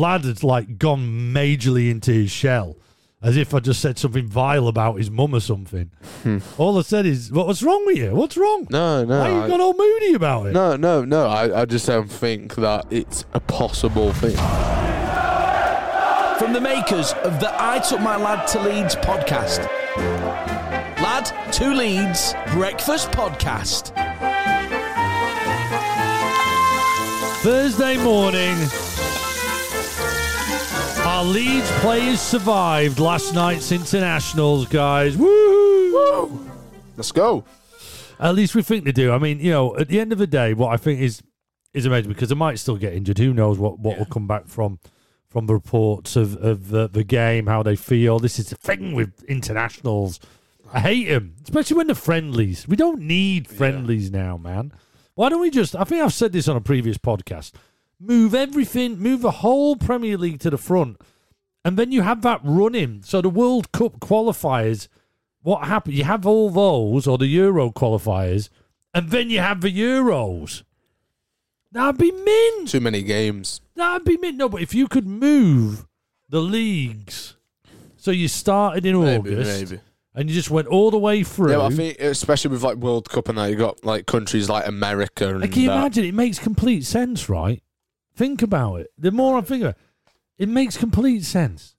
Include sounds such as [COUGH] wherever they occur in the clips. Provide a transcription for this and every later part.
lad had like gone majorly into his shell, as if I just said something vile about his mum or something. Hmm. All I said is, "What- "What's wrong with you? What's wrong? No, no. Why you I- got all moody about it?" no, no, no. I, I just don't think that it's a possible thing. From the makers of the I Took My Lad to Leeds podcast. Lad to Leeds Breakfast Podcast. Thursday morning, our Leeds players survived last night's internationals, guys. Woo! Let's go. At least we think they do. I mean, you know, at the end of the day, what I think is is amazing because they might still get injured. Who knows what, what will come back from from the reports of, of the, the game, how they feel. This is the thing with internationals. I hate them, especially when they're friendlies. We don't need friendlies now, man. Why don't we just? I think I've said this on a previous podcast. Move everything, move the whole Premier League to the front, and then you have that running. So the World Cup qualifiers, what happened? You have all those, or the Euro qualifiers, and then you have the Euros. That'd be mint. Too many games. That'd be mint. No, but if you could move the leagues, so you started in Maybe, August maybe. and you just went all the way through. Yeah, I think especially with like World Cup and that, you got like countries like America and Like, can you that. imagine? It makes complete sense, right? Think about it. The more I think about it, it makes complete sense.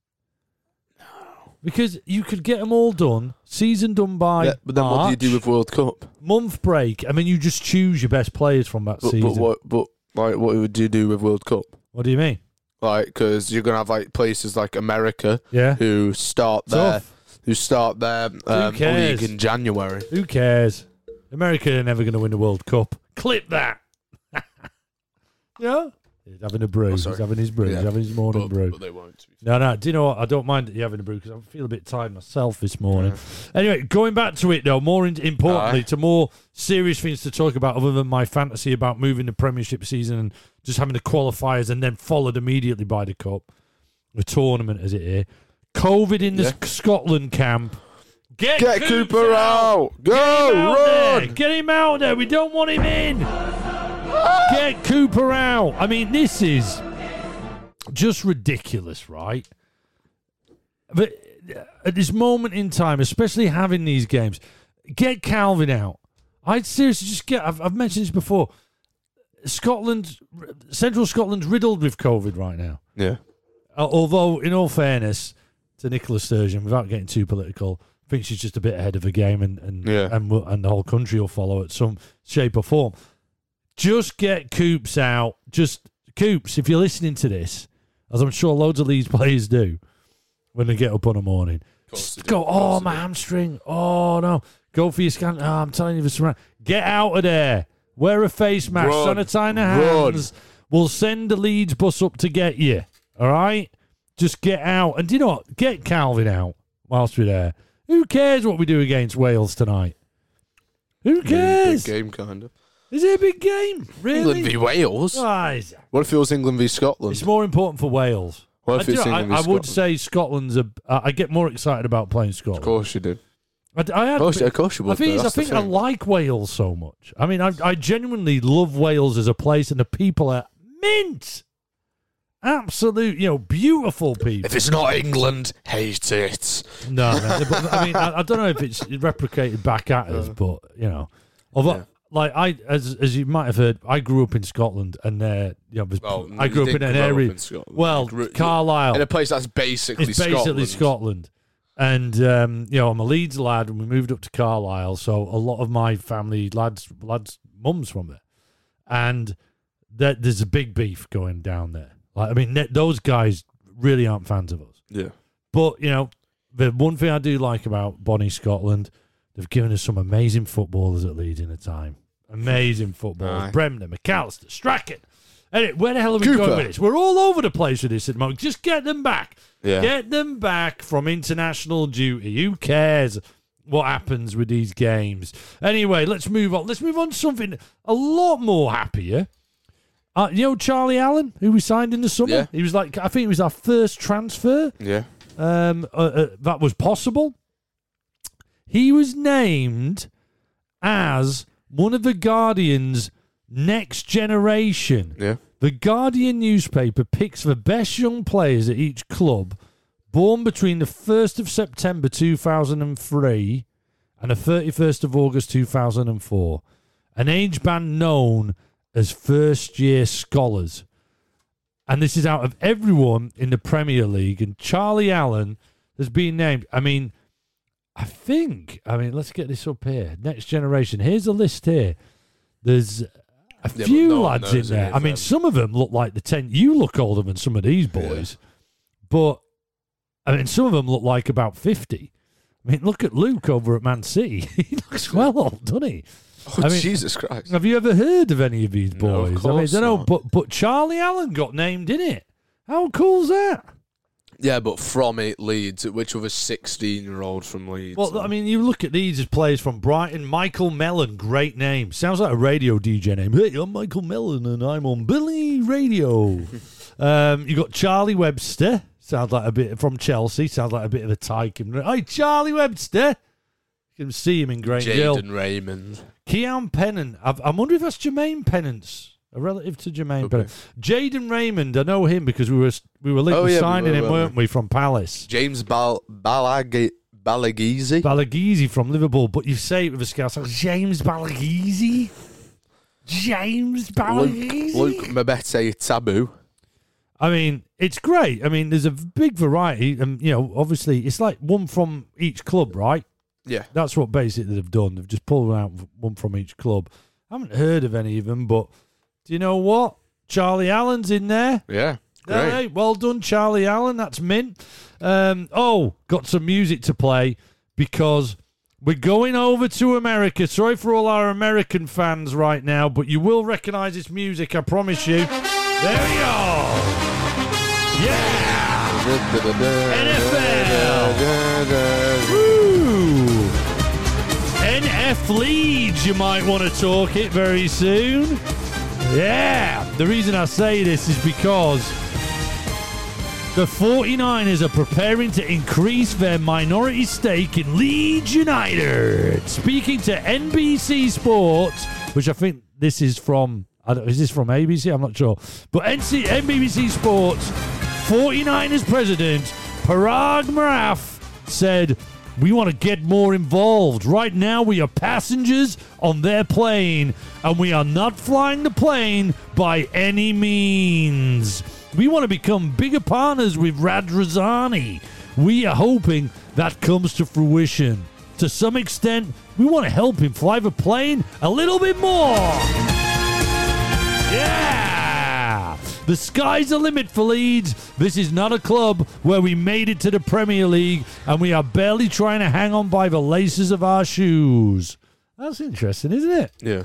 Because you could get them all done, season done by Yeah, but then what do you do with World Cup? month break. I mean, you just choose your best players from that But, season. but what? But like, what would you do with World Cup? What do you mean? Like, because you're gonna have like places like America Yeah, who start their tough. who start their um, cares? league in January. Who cares? America are never going to win the World Cup. Clip that. [LAUGHS] yeah. He's having a brew. Oh, He's having his brew. He's having his morning But, brew. but they won't. No, no. Do you know what? I don't mind you having a brew because I feel a bit tired myself this morning. Anyway, going back to it though, more in- importantly, Aye. to more serious things to talk about other than my fantasy about moving the Premiership season and just having the qualifiers and then followed immediately by the cup, the tournament as it is. COVID in the Yeah. Scotland camp. Get, Get Cooper out! Go Get him out there. run! Get him out there. We don't want him in. [LAUGHS] Get Cooper out. I mean, this is just ridiculous, right? But at this moment in time, especially having these games, get Kalvin out. I'd seriously just get. I've, I've mentioned this before. Scotland, Central Scotland's riddled with COVID right now. Yeah. Uh, although, in all fairness to Nicola Sturgeon, without getting too political, I think she's just a bit ahead of the game, and and Yeah. and, and the whole country will follow at some shape or form. Just get Coops out. Just Coops, if you're listening to this, as I'm sure loads of these [LAUGHS] players do when they get up on a morning, just go. Oh, my hamstring. Oh no, go for your scan. Oh, I'm telling you, this around. Get out of there. Wear a face mask. Run. Sanitize your Run. hands. We'll send the Leeds bus up to get you. All right? Just get out. And do you know what? Get Kalvin out whilst we're there. Who cares what we do against Wales tonight? Who Big cares? game, kind of. Is it a big game? Really? England v Wales. Ah, Guys, What if it was England v Scotland? it's more important for Wales. What I, if do it's know, I, England v I would say Scotland's a. I I get more excited about playing Scotland. Of course you do. I, I had, Of course, of course you I would. think, though, I that's the think I thing. like Wales so much. I mean, I, I genuinely love Wales as a place, and the people are mint, absolute, you know, beautiful people. If it's not England, hate it. No, no but, I mean, I, I don't know if it's replicated back at us, [LAUGHS] but you know, although. Yeah. Like I, as as you might have heard, I grew up in Scotland, and uh, you know, was- Well, I grew up in an area. in well, grew- Carlisle, in a place that's basically it's basically Scotland. Scotland. And um, you know, I'm a Leeds lad, and we moved up to Carlisle, so a lot of my family lads, lads, mums from there, and that there's a big beef going down there. Like, I mean, th- those guys really aren't fans of us. Yeah. But you know, the one thing I do like about Bonnie Scotland, they've given us some amazing footballers at Leeds in a time. Amazing footballers. Aye. Bremner, McAllister, Strachan. Anyway, where the hell are we Cooper. going with this? We're all over the place with this at the moment. Just get them back. Yeah. Get them back from international duty. Who cares what happens with these games? Anyway, let's move on. Let's move on to something a lot more happier. Uh, you know Charlie Allen, who we signed in the summer. Yeah. He was like, I think it was our first transfer Yeah. um, uh, uh, that was possible. He was named as one of the Guardians' next generation. Yeah. The Guardian newspaper picks the best young players at each club born between the 1st of September 2003 and the 31st of August 2004, an age band known as first year scholars. And this is out of everyone in the Premier League. And Charlie Allen has been named. I mean, I think, I mean, let's get this up here. Next generation. Here's a list here. There's a but few no lads in there. I mean, them. some of them look like the 10. You look older than some of these boys. But, I mean, some of them look like about 50. I mean, look at Luke over at Man City. [LAUGHS] he looks well old, doesn't he? Oh, I mean- Jesus Christ. Have you ever heard of any of these boys? No, of? I mean, I don't know, but but Charlie Allen got named in it. How cool's that? Yeah, but from it Leeds, which other 16 year old from Leeds? Well, I mean, you look at these as players from Brighton. Michael Mellon, great name. Sounds like a radio DJ name. Hey, I'm Michael Mellon and I'm on Billy Radio. [LAUGHS] um, you got Charlie Webster. Sounds like a bit from Chelsea. Sounds like a bit of a tyke. Hey, Charlie Webster. You can see him in Hill. Jaden Raymond. Kean Pennant. I've, I wonder if that's Jermaine Pennant's, a relative to Jermaine. Pennant. Jaden Raymond. I know him because we were we were linked Oh, yeah, we signing were, him, weren't we, from Palace? James Bal- Balag- Balagizi. Balagizi from Liverpool, but you say it with a scout. like, James Balagizi. James Luke, Balagizi. Luke Mabete Taboo. I mean, it's great. I mean, there's a big variety, and you know, obviously, it's like one from each club, right? Yeah. That's what basically they've done. They've just pulled out one from each club. I haven't heard of any of them, but do you know what? Charlie Allen's in there. Yeah. Great. Hey, well done, Charlie Allen. That's mint. Um, oh, got some music to play because we're going over to America. Sorry for all our American fans right now, but you will recognize this music, I promise you. There we go. Yeah. NFL. Woo. NF Leeds, you might want to talk it very soon. Yeah. The reason I say this is because the 49ers are preparing to increase their minority stake in Leeds United. Speaking to NBC Sports, which I think this is from, is this from ABC? I'm not sure. But NC, NBC Sports, 49ers president Paraag Marathe said, we want to get more involved. Right now, we are passengers on their plane, and we are not flying the plane by any means. We want to become bigger partners with Radrizzani. We are hoping that comes to fruition. To some extent, we want to help him fly the plane a little bit more. Yeah! The sky's the limit for Leeds. This is not a club where we made it to the Premier League and we are barely trying to hang on by the laces of our shoes. That's interesting, isn't it? Yeah.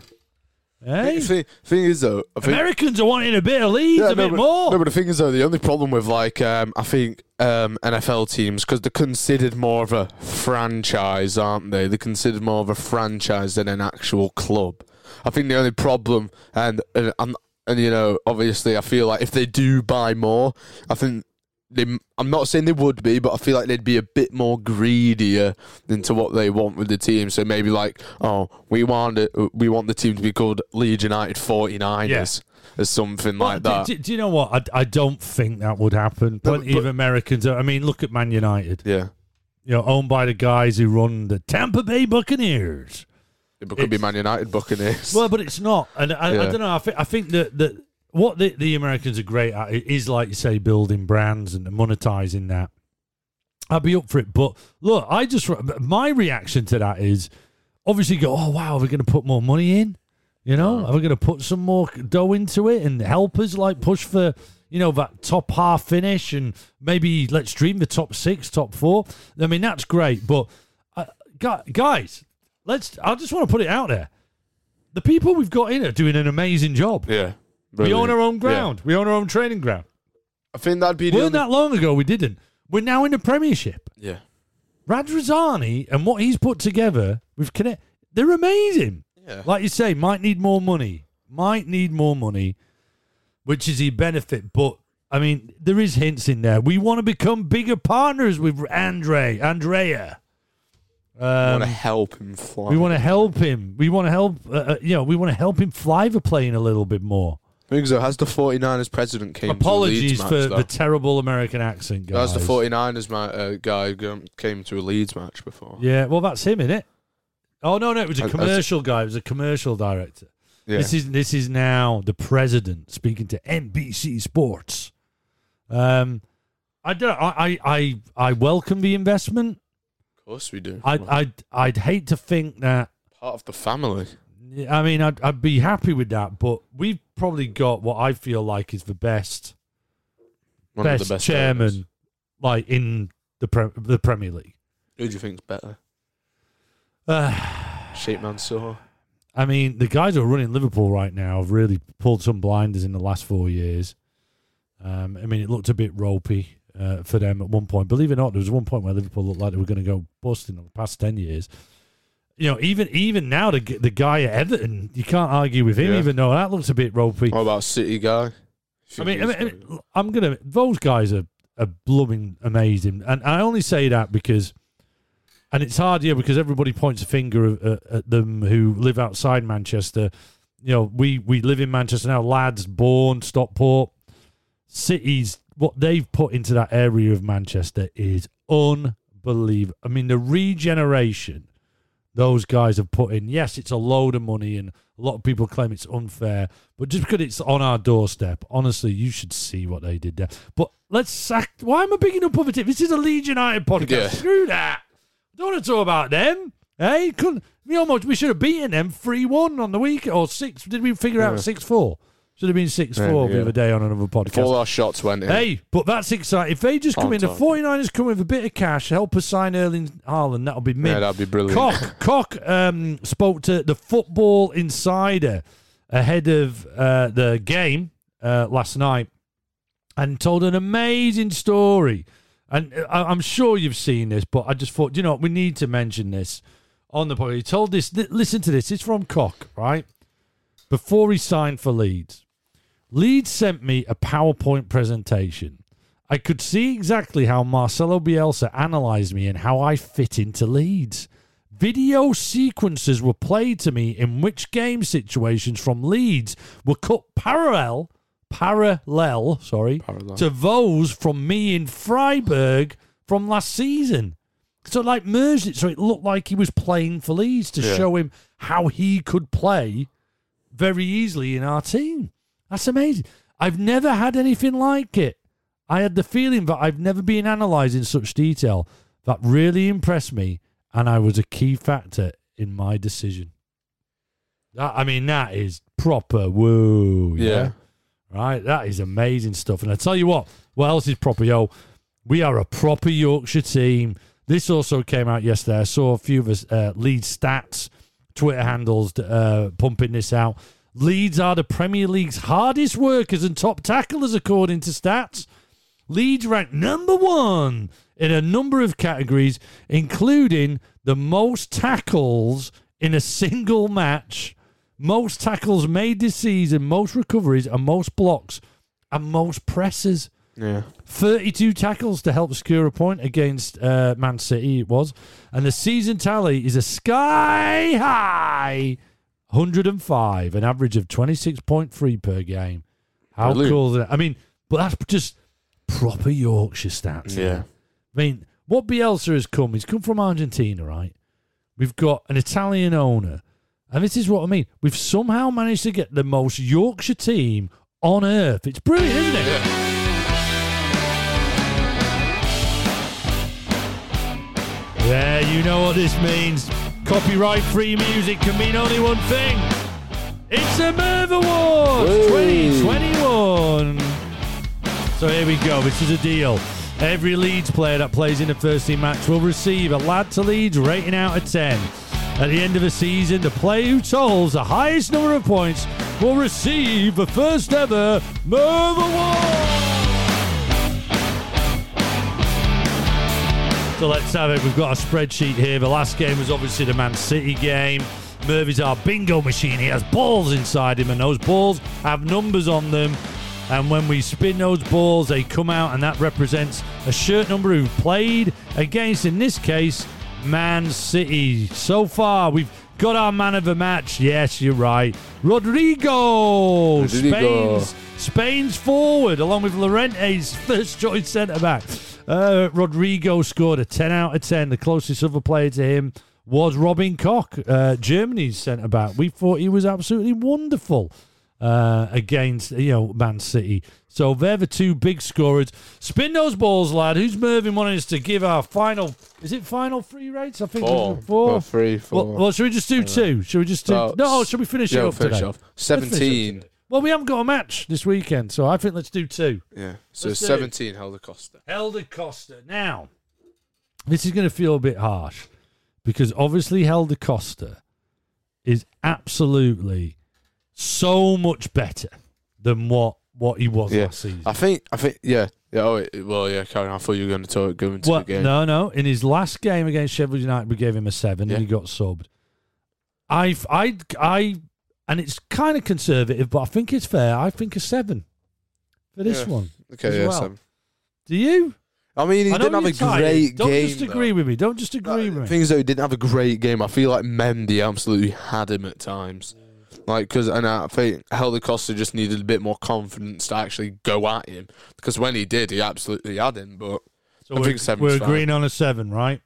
Hey? Thing, thing is though, I think Americans are wanting a bit of Leeds, Yeah, a bit but, more. No, but the thing is though, the only problem with like um, I think um, NFL teams because they're considered more of a franchise, aren't they? They're considered more of a franchise than an actual club. I think the only problem, and and and, and you know, obviously, I feel like if they do buy more, I think. They, I'm not saying they would be, but I feel like they'd be a bit more greedier into what they want with the team. So maybe like, oh, we want it, we want the team to be called Leeds United 49ers, or something Well, like that. Do, do you know what? I, I don't think that would happen. Plenty but- of Americans. Are, I mean, look at Man United. Yeah. You know, owned by the guys who run the Tampa Bay Buccaneers. It could be Man United Buccaneers. Well, but it's not, and I, I don't know. I think I think that that what the, the Americans are great at is like you say, building brands and monetizing that. I'd be up for it, but look, I just my reaction to that is obviously go, oh wow, are we're going to put more money in. You know, are we going to put some more dough into it and help us like push for you know that top half finish and maybe let's dream the top six, top four. I mean, that's great, but uh, guys, let's. I just want to put it out there. The people we've got in are doing an amazing job. yeah. We own our own ground. We own our own training ground. I think that'd be the Weren't only- that long ago we didn't. We're now in the Premiership. Yeah. Radrizzani and what he's put together with Connect, they're amazing. Yeah. Like you say, might need more money. Might need more money, which is a benefit. But I mean, there is hints in there. We want to become bigger partners with Andre, Andrea. Um, want to help him fly. we want to help him. We want to help. Uh, uh, you know, we want to help him fly the plane a little bit more. I think so. Has the 49ers president came Apologies to a Leeds for match, the terrible American accent, guys. That's the 49ers ma- uh, guy who came to a Leeds match before. Yeah, well, that's him, isn't it? Oh no, no, it was a commercial guy. It was a commercial director. Yeah. This is this is now the president speaking to NBC Sports. Um, I don't. I I I, I welcome the investment. Of course we do. I'd I'd I'd hate to think that. Part of the family. I mean, I'd I'd be happy with that, but we've probably got what I feel like is the best One best, of the best chairman owners. like in the pre- the Premier League. Who do you think's better? [SIGHS] Uh, Sheikh Mansour. I mean, the guys who are running Liverpool right now have really pulled some blinders in the last four years. Um, I mean, it looked a bit ropey uh, for them at one point. Believe it or not, there was one point where Liverpool looked like they were going to go bust in the past ten years. You know, even even now, the the guy at Everton, you can't argue with him, Yeah. even though that looks a bit ropey. What about City guy? I mean, I mean, I'm gonna. Those guys are are blooming amazing, and I only say that because, and it's hard here because everybody points a finger at, at them who live outside Manchester. You know, we we live in Manchester now. Lads born Stockport, cities. What they've put into that area of Manchester is unbelievable. I mean, the regeneration those guys have put in. Yes, it's a load of money, and a lot of people claim it's unfair. But just because it's on our doorstep, honestly, you should see what they did there. But let's sack. Why am I picking up other teams? This is a Leeds United podcast. Yeah. Screw that. Don't want to talk about them. Hey, couldn't we almost we should have beaten them three one on the week or six? Did we figure out six four? Should have been six four Yeah, the other day on another podcast. Before our shots went in. Hey, but that's exciting. If they just come On in, the target. 49ers come with a bit of cash, help us sign Erling Haaland, that'll be mint. yeah, that'd be brilliant. Koch Koch um, spoke to the Football Insider ahead of uh, the game uh, last night and told an amazing story. And uh, I- I'm sure you've seen this, but I just thought, you know, what, we need to mention this on the podcast. He told this. li- Listen to this. It's from Koch, right? Before he signed for Leeds, Leeds sent me a PowerPoint presentation. I could see exactly how Marcelo Bielsa analysed me and how I fit into Leeds. Video sequences were played to me in which game situations from Leeds were cut parallel, parallel, sorry, Parallel. to those from me in Freiburg from last season. So like merged it so it looked like he was playing for Leeds to Yeah. show him how he could play very easily in our team. That's amazing. I've never had anything like it. I had the feeling that I've never been analysed in such detail. That really impressed me, and I was a key factor in my decision. That, I mean, that is proper woo. Yeah. Yeah. Right? That is amazing stuff. And I tell you what, what else is proper, yo? We are a proper Yorkshire team. This also came out yesterday. I saw a few of us uh, lead stats, Twitter handles uh, pumping this out. Leeds are the Premier League's hardest workers and top tacklers, according to stats. Leeds ranked number one in a number of categories, including the most tackles in a single match, most tackles made this season, most recoveries, and most blocks, and most presses. Yeah. 32 tackles to help secure a point against uh, Man City, it was. And the season tally is a sky high 105, an average of 26.3 per game. How Brilliant. cool is that? I mean, but that's just proper Yorkshire stats. Yeah. I mean, what Bielsa has come, he's come from Argentina, right? We've got an Italian owner. And this is what I mean. We've somehow managed to get the most Yorkshire team on earth. It's brilliant, isn't it? Yeah, you know what this means. Copyright free music can mean only one thing. It's a Merv Awards Whey. 2021. So here we go. This is a deal. Every Leeds player that plays in the first team match will receive a lad to Leeds rating out of 10. At the end of the season, the player who totals the highest number of points will receive the first ever Merv Award. So let's have it. We've got a spreadsheet here. The last game was obviously the Man City game. Murphy's our bingo machine. He has balls inside him, and those balls have numbers on them. And when we spin those balls, they come out, and that represents a shirt number who played against, in this case, Man City. So far, we've got our man of the match. Yes, you're right. Rodrigo, Rodrigo. Spain's, Spain's forward, along with Llorente's first choice centre back. Uh, Rodrigo scored a 10 out of 10. The closest other player to him was Robin Koch, uh, Germany's centre back. We thought he was absolutely wonderful uh, against you know Man City. So they're the two big scorers. Spin those balls, lad. Who's Mervyn wanting us to give our final? Is it final three rates? I think Four. it's four. Or three, four. Well, well, should we just do two? Should we just do? Well, no, should we finish yeah, it we'll up finish today? off. Let's finish it up 17. today. Well, we haven't got a match this weekend, so I think let's do two. Yeah. So Let's do it. 17 Helder Costa. Helder Costa. Now, this is going to feel a bit harsh because obviously Helder Costa is absolutely so much better than what what he was Yeah. last season. I think, I think, yeah. Yeah, oh, it- well, yeah, Karen, I thought you were going to talk, go into Well, the game. no, no. In his last game against Sheffield United, we gave him a seven, Yeah. and he got subbed. I, I, I, and it's kind of conservative, but I think it's fair. I think a seven for this Yeah. one. Okay, yeah, well. seven. Do you? I mean, he I know didn't have you're a tired. great Don't game. just agree with me. Don't just agree with me. Things though, he didn't have a great game. I feel like Mendy absolutely had him at times. Like, because, and I think Helder Costa just needed a bit more confidence to actually go at him. Because when he did, he absolutely had him. But So I we're, think seven's we're fine. agreeing on a seven, right?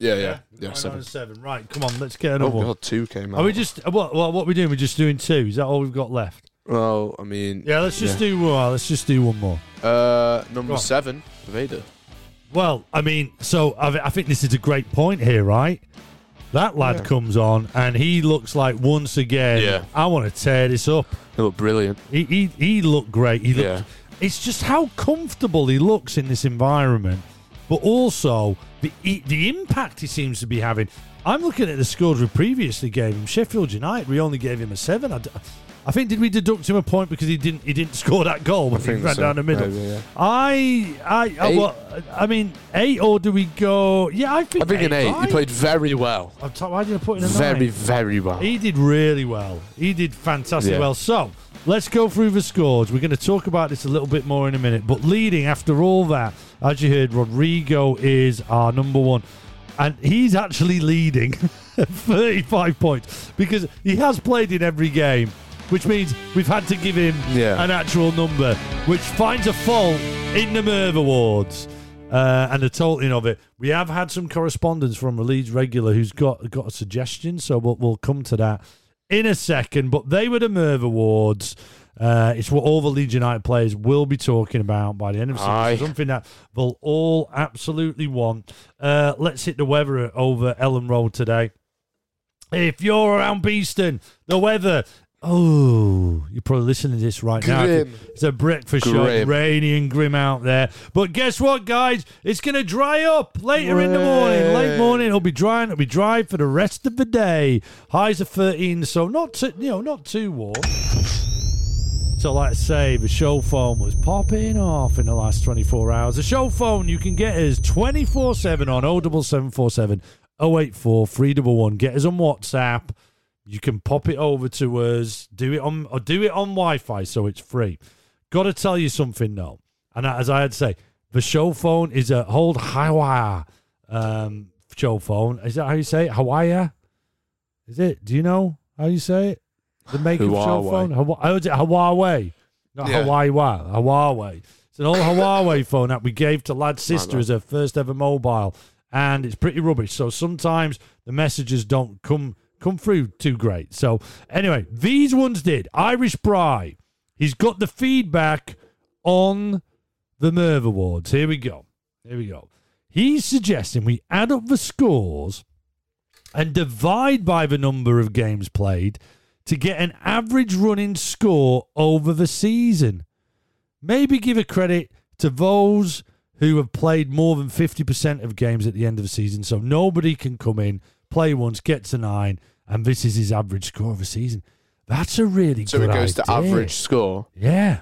Yeah, yeah, yeah, Agreeing seven. seven. Right, come on, let's get Oh, another one. God, two came out. Are we just what, what? What are we doing? We're just doing two. Is that all we've got left? Well, I mean, Yeah, let's just do. Uh, let's just do one more. uh, Go number on. seven, Vader. Well, I mean, so I, I think this is a great point here, right? That lad Yeah. comes on and he looks like once again. Yeah. I want to tear this up. He looked brilliant. He he, he looked great. He looked, Yeah. It's just how comfortable he looks in this environment, but also the e- the impact he seems to be having. I'm looking at the scores we previously gave him. Sheffield United, we only gave him a seven. I, d- I think did we deduct him a point because he didn't he didn't [LAUGHS] score that goal when he think ran so, down the middle. maybe, yeah. I I I, well, I mean eight or do we go? Yeah, I think I think an eight. right? He played very well. I'm t- why did I put in a Very, nine? very well. He did really well. He did fantastic Yeah. well. So let's go through the scores. We're going to talk about this a little bit more in a minute. But leading after all that, as you heard, Rodrigo is our number one. And he's actually leading [LAUGHS] 35 points because he has played in every game, which means we've had to give him Yeah. an actual number, which finds a fault in the Merv Awards. Uh, and the totaling of it, we have had some correspondence from a Leeds regular who's got got a suggestion, so we'll, we'll come to that in a second. But they were the Merv Awards. Uh, it's what all the Leeds United players will be talking about by the end of the season. Aye. Something that they'll all absolutely want. Uh, let's hit the weather over Elland Road today. If you're around Beeston, the weather. Oh, you're probably listening to this right now. It's a breakfast show, rainy and grim out there. But guess what, guys? It's going to dry up later in the morning. Morning, it'll be dry and it'll be dry for the rest of the day. Highs of 13, so not too, you know, not too warm. So, like I say, the show phone was popping off in the last 24 hours. The show phone you can get us 24 7 on 07747 084 311. Get us on WhatsApp. You can pop it over to us. Do it on or do it on Wi-Fi, so it's free. Got to tell you something though, and as I had to say, the show phone is a hold Hawaii um, show phone. Is that how you say it? Hawaii? Is it? Do you know how you say it? The make of show phone. Oh, is it Huawei? Not Yeah. Hawaii. Huawei. It's an old [COUGHS] Huawei phone that we gave to lad's sister as her first ever mobile, and it's pretty rubbish. So sometimes the messages don't come come through too great. So anyway, these ones did. Irish Bry. He's got the feedback on the Merv Awards. Here we go. Here we go. He's suggesting we add up the scores and divide by the number of games played to get an average running score over the season. Maybe give a credit to those who have played more than 50% of games at the end of the season. So nobody can come in, play once, get to nine, and this is his average score of a season. That's a really So good idea. So it goes to average score. Yeah.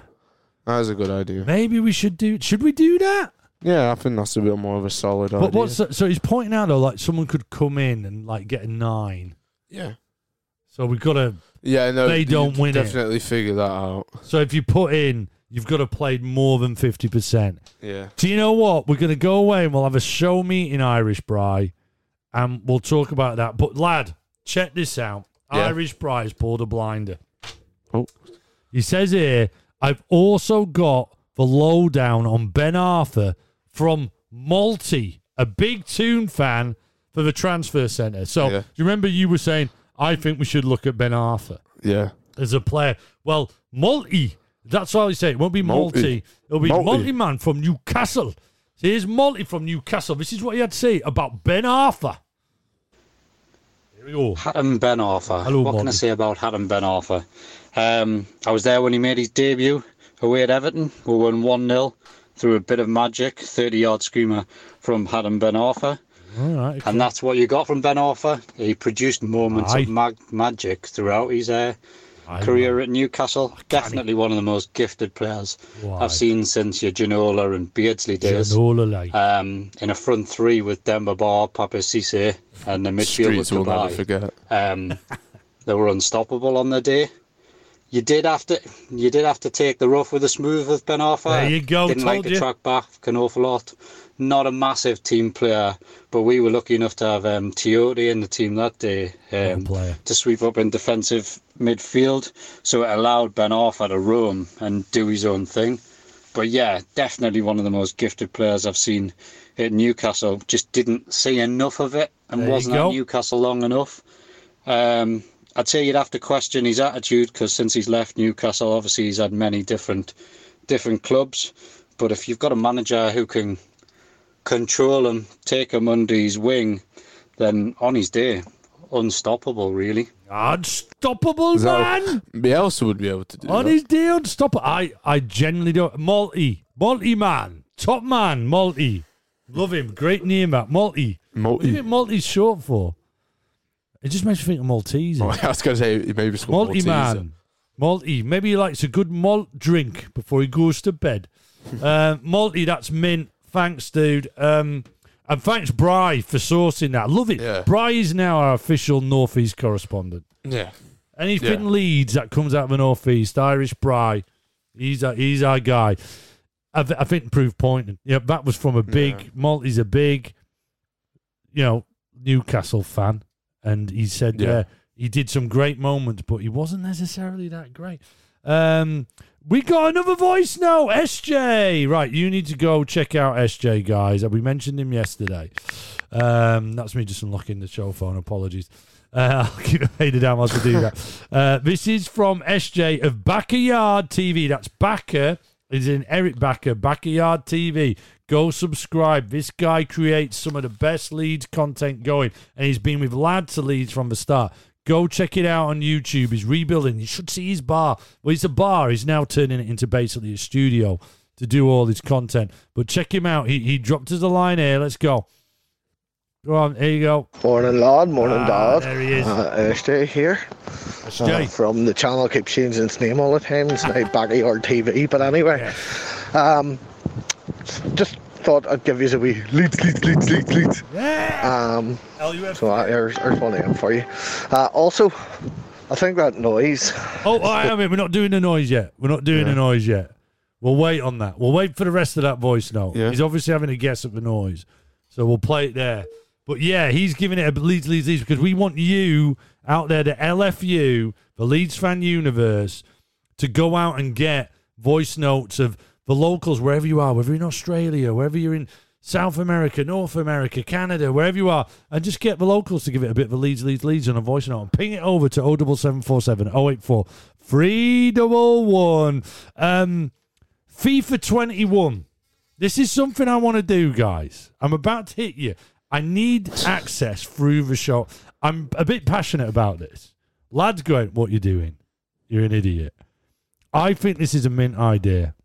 That is a good idea. Maybe we should do. Should we do that? Yeah, I think that's a bit more of a solid But idea. what's so, so he's pointing out though, like someone could come in and like get a nine. yeah. So we've got to. Yeah, no, They you don't win it. Definitely figure that out. So if you put in, you've got to play more than fifty percent. Yeah. Do you know what? We're going to go away and we'll have a show meeting Irish Bry, and we'll talk about that. But lad, check this out. Yeah. Irish Bryce pulled a blinder. Oh. He says here, I've also got the lowdown on Ben Arfa from Malty, a big tune fan for the transfer centre. So, Yeah. do you remember you were saying, I think we should look at Ben Arfa Yeah. as a player? Well, Malty, that's all he say. It won't be Malty. Malty. It'll be Malty. Malty man from Newcastle. So here's Malty from Newcastle. This is what he had to say about Ben Arfa. Here we go. Hatem Ben Arfa. Hello, what can I say about Hatem Ben Arfa? Um, I was there when he made his debut away at Everton. We won 1 0 through a bit of magic, 30 yard screamer from Hatem Ben Arfa. All right. And that's what you got from Ben Arfa. He produced moments Aye. of mag- magic throughout his uh, Aye, career at Newcastle. Definitely one of the most gifted players Why? I've seen since your Ginola and Beardsley days. Janola, like. Um, in a front three with Demba Ba, Papiss Cisse, and the midfield with Streets will never forget. Um, [LAUGHS] they were unstoppable on the day. You did have to, you did have to take the rough with the smooth with Ben Arfa. There you go, Didn't like the you. track back an awful lot. Not a massive team player, but we were lucky enough to have um, Tiote in the team that day um, to sweep up in defensive midfield. So it allowed Ben Arfa to roam and do his own thing. But yeah, definitely one of the most gifted players I've seen at Newcastle. Just didn't see enough of it and There wasn't at Newcastle long enough. Um, I'd say you'd have to question his attitude because since he's left Newcastle, obviously he's had many different different clubs. But if you've got a manager who can control him, take him under his wing, then on his day, unstoppable, really. Unstoppable, Is that- man. Bielsa would be able to do On that. his day, unstoppable. I, I genuinely don't. Malty. Malty man. Top man, Malty. Love him. Great name, that. Malty. What do you Multi. think Malty's short for? It just makes me think of Maltese. Oh, [LAUGHS] I was going to say maybe it's Malty Malteser. man. Malty. Maybe he likes a good malt drink before he goes to bed. [LAUGHS] uh, Malty, that's mint. Thanks, dude. Um, and thanks, Bry, for sourcing that. Love it. Yeah. Bry is now our official Northeast correspondent. Yeah. Anything Yeah. Leeds that comes out of the Northeast, Irish Bry, he's our, he's our guy. I, th- I think proof pointing. Yeah, that was from a big, Yeah. Malty's a big, you know, Newcastle fan. And he said, yeah, Yeah. he did some great moments, but he wasn't necessarily that great. Um, we got another voice now, SJ. Right, you need to go check out SJ, guys. We mentioned him yesterday. Um, that's me just unlocking the show phone. Apologies. Uh, [LAUGHS] I'll keep faded down while to do that. [LAUGHS] Uh, this is from SJ of Backyard TV. That's Backer. Is in Eric Backer, Backyard TV. Go subscribe. This guy creates some of the best Leeds content going, and he's been with lads to Leeds from the start. Go check it out on YouTube. He's rebuilding. You should see his bar. Well, it's a bar. He's now turning it into basically a studio to do all his content. But check him out. He he dropped us a line here. Let's go. Go on. Here you go. Morning, lad. Morning, Ah, dad. there he is. Uh, SJ here. Uh, from the channel keep changing its name all the time. It's now Backyard TV. But anyway, um, just thought I'd give you a wee leads, leads, leads, leads, leads. Yeah. Um, so uh, there's, there's one of them for you. Uh, also, I think that noise. Oh, I am. We're not doing the noise yet. We're not doing the noise yet. We'll wait on that. We'll wait for the rest of that voice note. Yeah. He's obviously having a guess at the noise, so we'll play it there. But yeah, he's giving it a Leeds, Leeds, Leeds because we want you out there, the LFU, the Leeds fan universe, to go out and get voice notes of the locals wherever you are, whether you're in Australia, wherever you're in South America, North America, Canada, wherever you are, and just get the locals to give it a bit of a Leeds, leads, Leeds on a voice note and ping it over to 07747 084 311. Um, FIFA 21. This is something I want to do, guys. I'm about to hit you. I need access through the show. I'm a bit passionate about this. Lads going, what you doing? You're an idiot. I think this is a mint idea.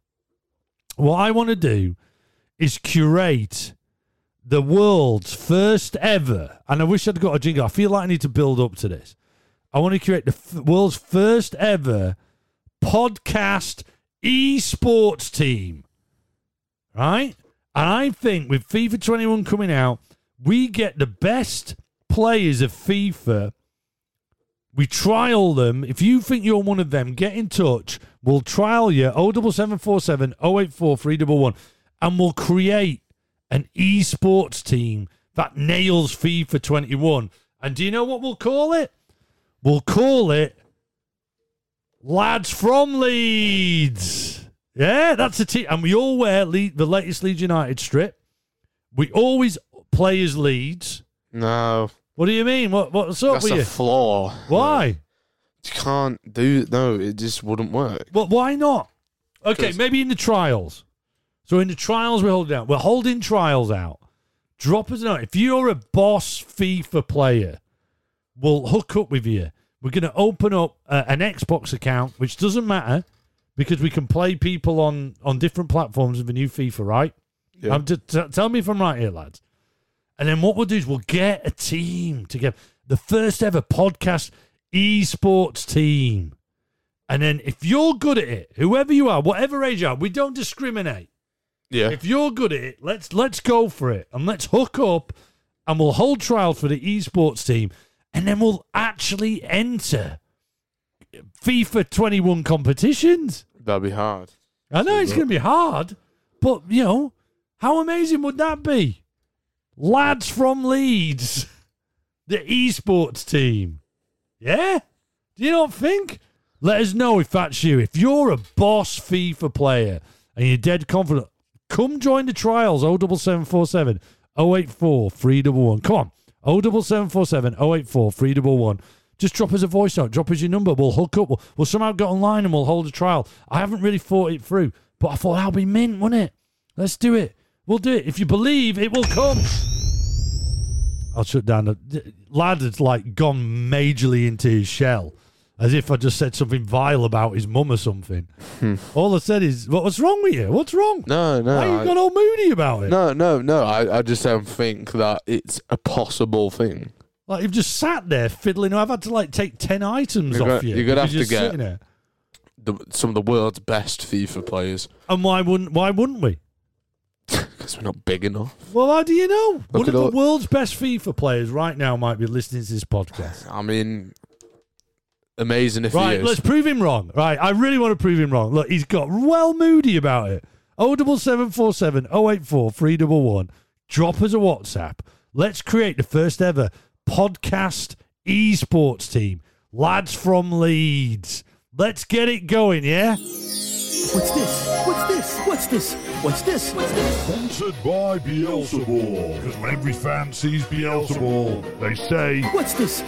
What I want to do is curate the world's first ever, and I wish I'd got a jingle. I feel like I need to build up to this. I want to create the f- world's first ever podcast esports team. Right? And I think with FIFA 21 coming out, we get the best players of FIFA. We trial them. If you think you're one of them, get in touch. We'll trial you 07747 084 311 and we'll create an esports team that nails FIFA 21 And do you know what we'll call it? We'll call it Lads from Leeds. Yeah, that's a team. And we all wear Le- the latest Leeds United strip. We always play as Leeds. No, What do you mean? What, what's up that's with a you? flaw. Why? You can't do. It. No, it just wouldn't work. Well, why not? Okay, 'Cause- maybe in the trials. So in the trials, we're holding out. We're holding trials out. Drop us a note. If you're a boss FIFA player, we'll hook up with you. We're going to open up uh, an Xbox account, which doesn't matter because we can play people on on different platforms with the new FIFA, right? Yeah. Um, t- t- tell me if I'm right here, lads. And then what we'll do is we'll get a team together, the first ever podcast esports team. And then if you're good at it, whoever you are, whatever age you are, we don't discriminate. Yeah. If you're good at it, let's let's go for it and let's hook up and we'll hold trials for the esports team and then we'll actually enter FIFA 21 competitions. That'd be hard. I know it's going to be hard, but you know, how amazing would that be? Lads from Leeds, the esports team. Yeah? Do you not think? Let us know if that's you. If you're a boss FIFA player and you're dead confident, come join the trials 07747 084 311. Come on. 07747 084 311. Just drop us a voice note. Drop us your number. We'll hook up. We'll, we'll somehow get online and we'll hold a trial. I haven't really thought it through, but I thought that'll be mint, wouldn't it? Let's do it. We'll do it. If you believe, it will come. I'll shut down. Lad has like gone majorly into his shell, as if I just said something vile about his mum or something. Hmm. All I said is, "What- "What's wrong with you? What's wrong? No, no. Why you I- got all moody about it? no, no, no. I, I just don't think that it's a possible thing. Like you've just sat there fiddling. I've had to like take ten items You're off gonna- you. you're gonna have to you're get- sitting there. The, some of the world's best FIFA players And why wouldn't why wouldn't we? Because we're not big enough. Well, how do you know? One of the all- world's best FIFA players right now might be listening to this podcast. I mean, amazing if Right, he is. let's prove him wrong. Right, I really want to prove him wrong. Look, he's got well moody about it. O double seven four seven O eight four three double one. Drop us a WhatsApp. Let's create the first ever podcast esports team. Lads from Leeds. Let's get it going, yeah? What's this? What's this? What's this? What's this? What's this? Sponsored by Beelzebul. Because when every fan sees Beelzebul, they say, What's this?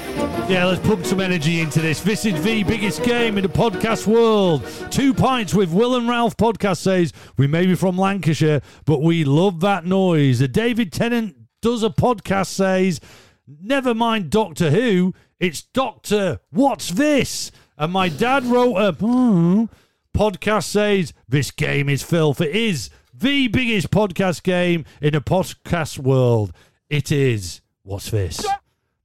Yeah, let's pump some energy into this. This is the biggest game in the podcast world. Two pints with Will and Ralph podcast says we may be from Lancashire, but we love that noise. The David Tennant does a podcast says, never mind Doctor Who, it's Doctor What's This? And my dad wrote a hmm, podcast says this game is filth. It is the biggest podcast game in the podcast world. It is. What's this?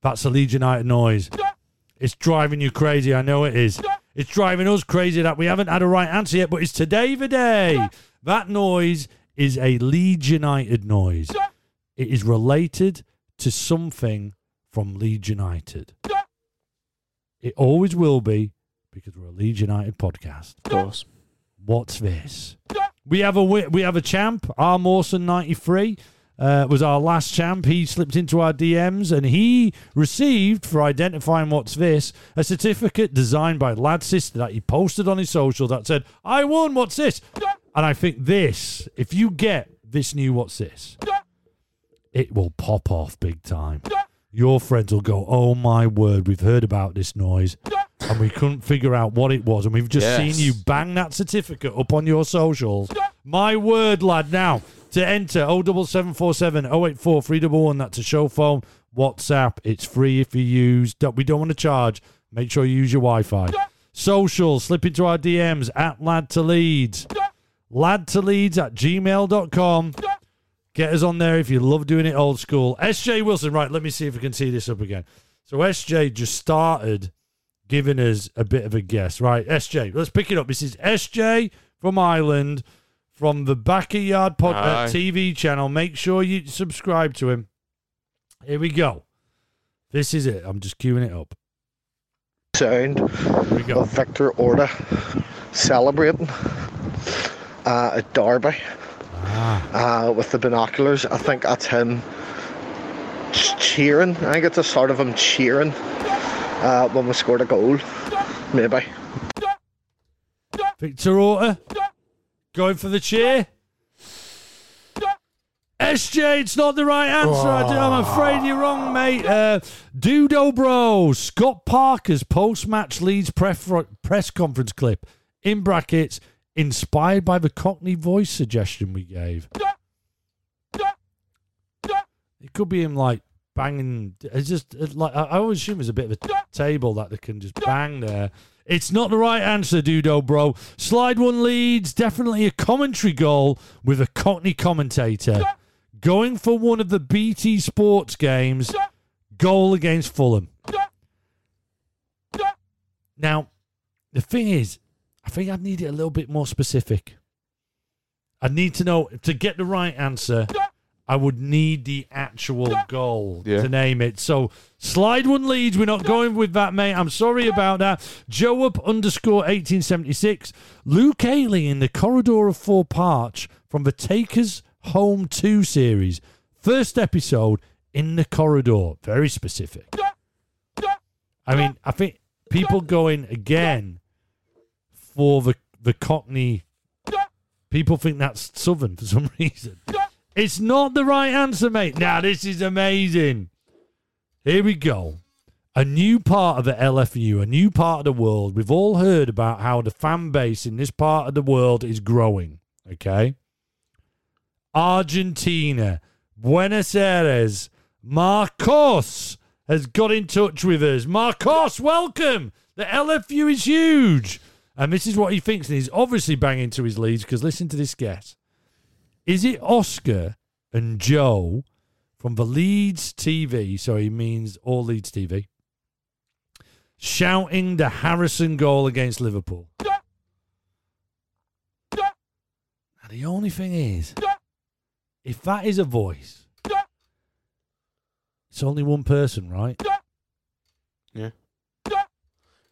That's a Leeds United noise. It's driving you crazy. I know it is. It's driving us crazy that we haven't had a right answer yet, but it's today the day. That noise is a Leeds United noise. It is related to something from Leeds United. It always will be because we're a Leeds United podcast. of course. What's this? We have a wi- we have a champ. R Mawson ninety three uh, was our last champ. He slipped into our DMs and he received for identifying what's this a certificate designed by Lad Sister that he posted on his social that said, "I won. What's this?" And I think this, if you get this new what's this, it will pop off big time. Your friends will go, "Oh my word, we've heard about this noise." And we couldn't figure out what it was, and we've just Yes. seen you bang that certificate up on your socials. My word, lad! Now to enter 07747 084 311. That's a show phone. WhatsApp. It's free if you use. We don't want to charge. Make sure you use your Wi-Fi. Social. Slip into our DMs at Lad to Leeds. Lad to Leeds at gmail.com. Get us on there if you love doing it old school. SJ Wilson. Right. Let me see if we can see this up again. So SJ just started giving us a bit of a guess. Right, SJ, let's pick it up. This is SJ from Ireland, from the Backyard Pod uh, TV channel. Make sure you subscribe to him. Here we go. This is it. I'm just queuing it up. Sound we go. of Victor Orta celebrating uh, at Derby Ah, uh, with the binoculars. I think that's him cheering. I think it's a sort of him cheering uh, when we scored a goal. Maybe. Victor Orta going for the cheer. SJ, it's not the right answer. I I'm afraid you're wrong, mate. Uh, Dudo Bro, Scott Parker's post match Leeds press conference clip, in brackets, inspired by the Cockney voice suggestion we gave. It could be him like banging. It's just it's like I always assume it's a bit of a table that they can just bang there. It's not the right answer, Dudo, bro. Slide one leads, definitely a commentary goal with a Cockney commentator. Going for one of the BT Sports games, goal against Fulham. Now, the thing is, I think I need it a little bit more specific. I need to know to get the right answer. I would need the actual goal Yeah. to name it. So slide one leads. We're not going with that, mate. I'm sorry about that. Joe up underscore 1876. Luke Ayling in the corridor of Thorp Arch from the Take Us Home 2 series. First episode in the corridor. Very specific. I mean, I think people going again for the the Cockney. People think that's Southern for some [LAUGHS] reason. It's not the right answer, mate. Now this is amazing. Here we go. A new part of the LFU, a new part of the world. We've all heard about how the fan base in this part of the world is growing. Okay. Argentina, Buenos Aires, Marcos has got in touch with us. Marcos, welcome. The LFU is huge. And this is what he thinks. And he's obviously banging to his leads because listen to this guess. Is it Oscar and Joe from the Leeds TV? So he means all Leeds TV. Shouting the Harrison goal against Liverpool. Now, the only thing is, if that is a voice, it's only one person, right?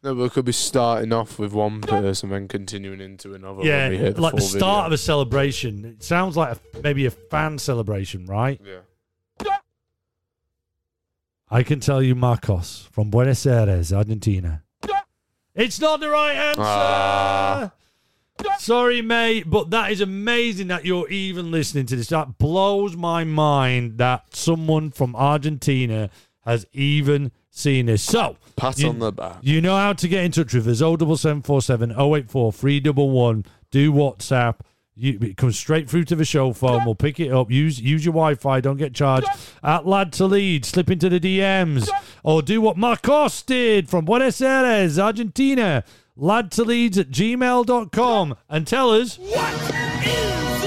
No, but it could be starting off with one person and continuing into another. yeah, hear like the start of a celebration. It sounds like a, maybe a fan celebration, right? Yeah. I can tell you, Marcos from Buenos Aires, Argentina. It's not the right answer. Ah. Sorry, mate, but that is amazing that you're even listening to this. That blows my mind that someone from Argentina has even seen this. So, Pat you- on the back. you know how to get in touch with us. 07747 084 311. Do WhatsApp. You, it comes straight through to the show phone. We'll pick it up. Use use your Wi Fi. Don't get charged. At Lad to Lead. Slip into the DMs. Or do what Marcos did from Buenos Aires, Argentina. Lad to Leeds at gmail.com. And tell us. What is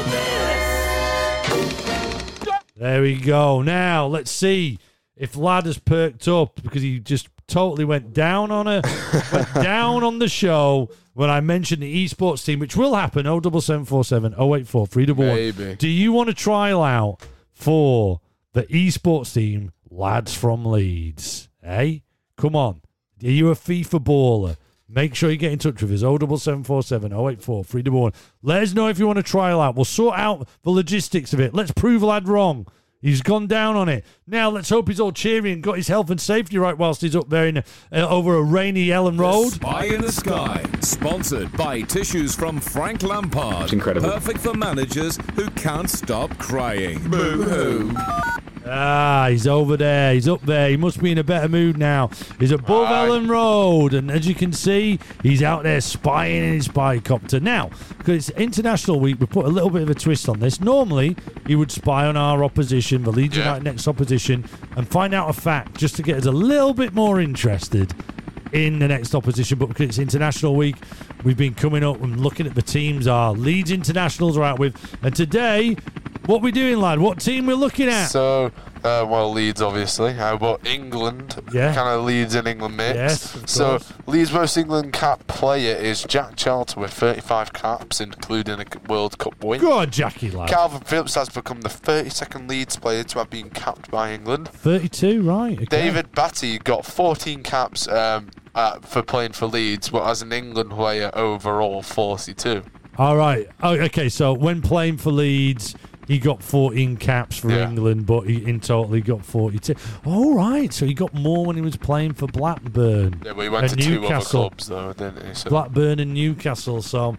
this? There we go. Now, let's see if Lad has perked up because he just totally went down on a [LAUGHS] went down on the show when I mentioned the esports team, which will happen. 07747 084 311. Maybe. Do you want to trial out for the esports team, lads from Leeds? Hey, come on. Are you a FIFA baller? Make sure you get in touch with us. 07747 084 311. Let us know if you want to trial out. We'll sort out the logistics of it. Let's prove lad wrong. He's gone down on it. Now let's hope he's all cheery and got his health and safety right whilst he's up there in uh, over a rainy Elland Road. Spy in the Sky, sponsored by Tissues from Frank Lampard. It's incredible. Perfect for managers who can't stop crying. Boo hoo. Ah, he's over there. He's up there. He must be in a better mood now. He's above Aye. Elland Road, and as you can see, he's out there spying in his spycopter. Now, because it's International Week, we put a little bit of a twist on this. Normally, he would spy on our opposition, the Leeds Yeah. United next opposition, and find out a fact just to get us a little bit more interested in the next opposition. But because it's International Week, we've been coming up and looking at the teams our Leeds Internationals are out with. And today, what we doing, lad? What team we're looking at? So, uh, well, Leeds obviously, uh, but England Yeah. kind of Leeds in England mix. Yes, so course. Leeds most England cap player is Jack Charlton with 35 caps, including a World Cup win. Go on, Jackie, lad. Kalvin Phillips has become the 32nd Leeds player to have been capped by England. 32, right. Okay. David Batty got 14 caps um, uh, for playing for Leeds, but as an England player overall, 42. All right. Oh, okay, so when playing for Leeds, he got 14 caps for Yeah. England, but he, in total he got 42. All right, so he got more when he was playing for Blackburn. Yeah, but he went to two other Newcastle. clubs though, didn't he? So Blackburn and Newcastle. So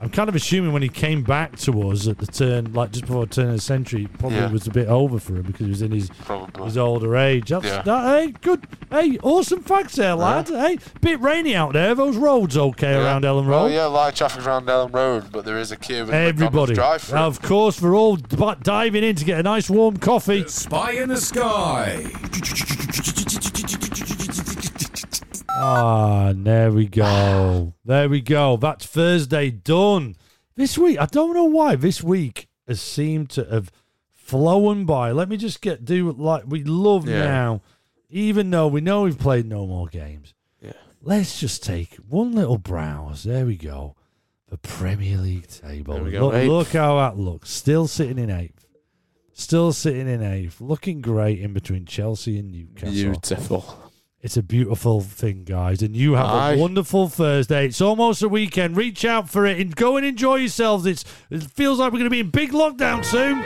I'm kind of assuming when he came back to us at the turn, like just before the turn of the century, probably Yeah. was a bit over for him because he was in his probably. his older age. That's Yeah. that, hey, good. Hey, awesome facts there, lad. Hey, bit rainy out there. Those roads okay Yeah. around Elland Road? Well, yeah, light traffic around Elland Road, but there is a queue. in Everybody, drive of course, we're all d- diving in to get a nice warm coffee. Spy in the Sky. Ah, there we go. There we go. That's Thursday done. This week, I don't know why this week has seemed to have flown by. Let me just get do like we love Yeah. now, even though we know we've played no more games. Yeah. Let's just take one little browse. There we go. The Premier League table. There we go, Look, look how that looks. Still sitting in eighth. Still sitting in eighth. Looking great in between Chelsea and Newcastle. Beautiful. It's a beautiful thing, guys. And you have Aye. a wonderful Thursday. It's almost a weekend. Reach out for it and go and enjoy yourselves. It's, it feels like we're going to be in big lockdown soon.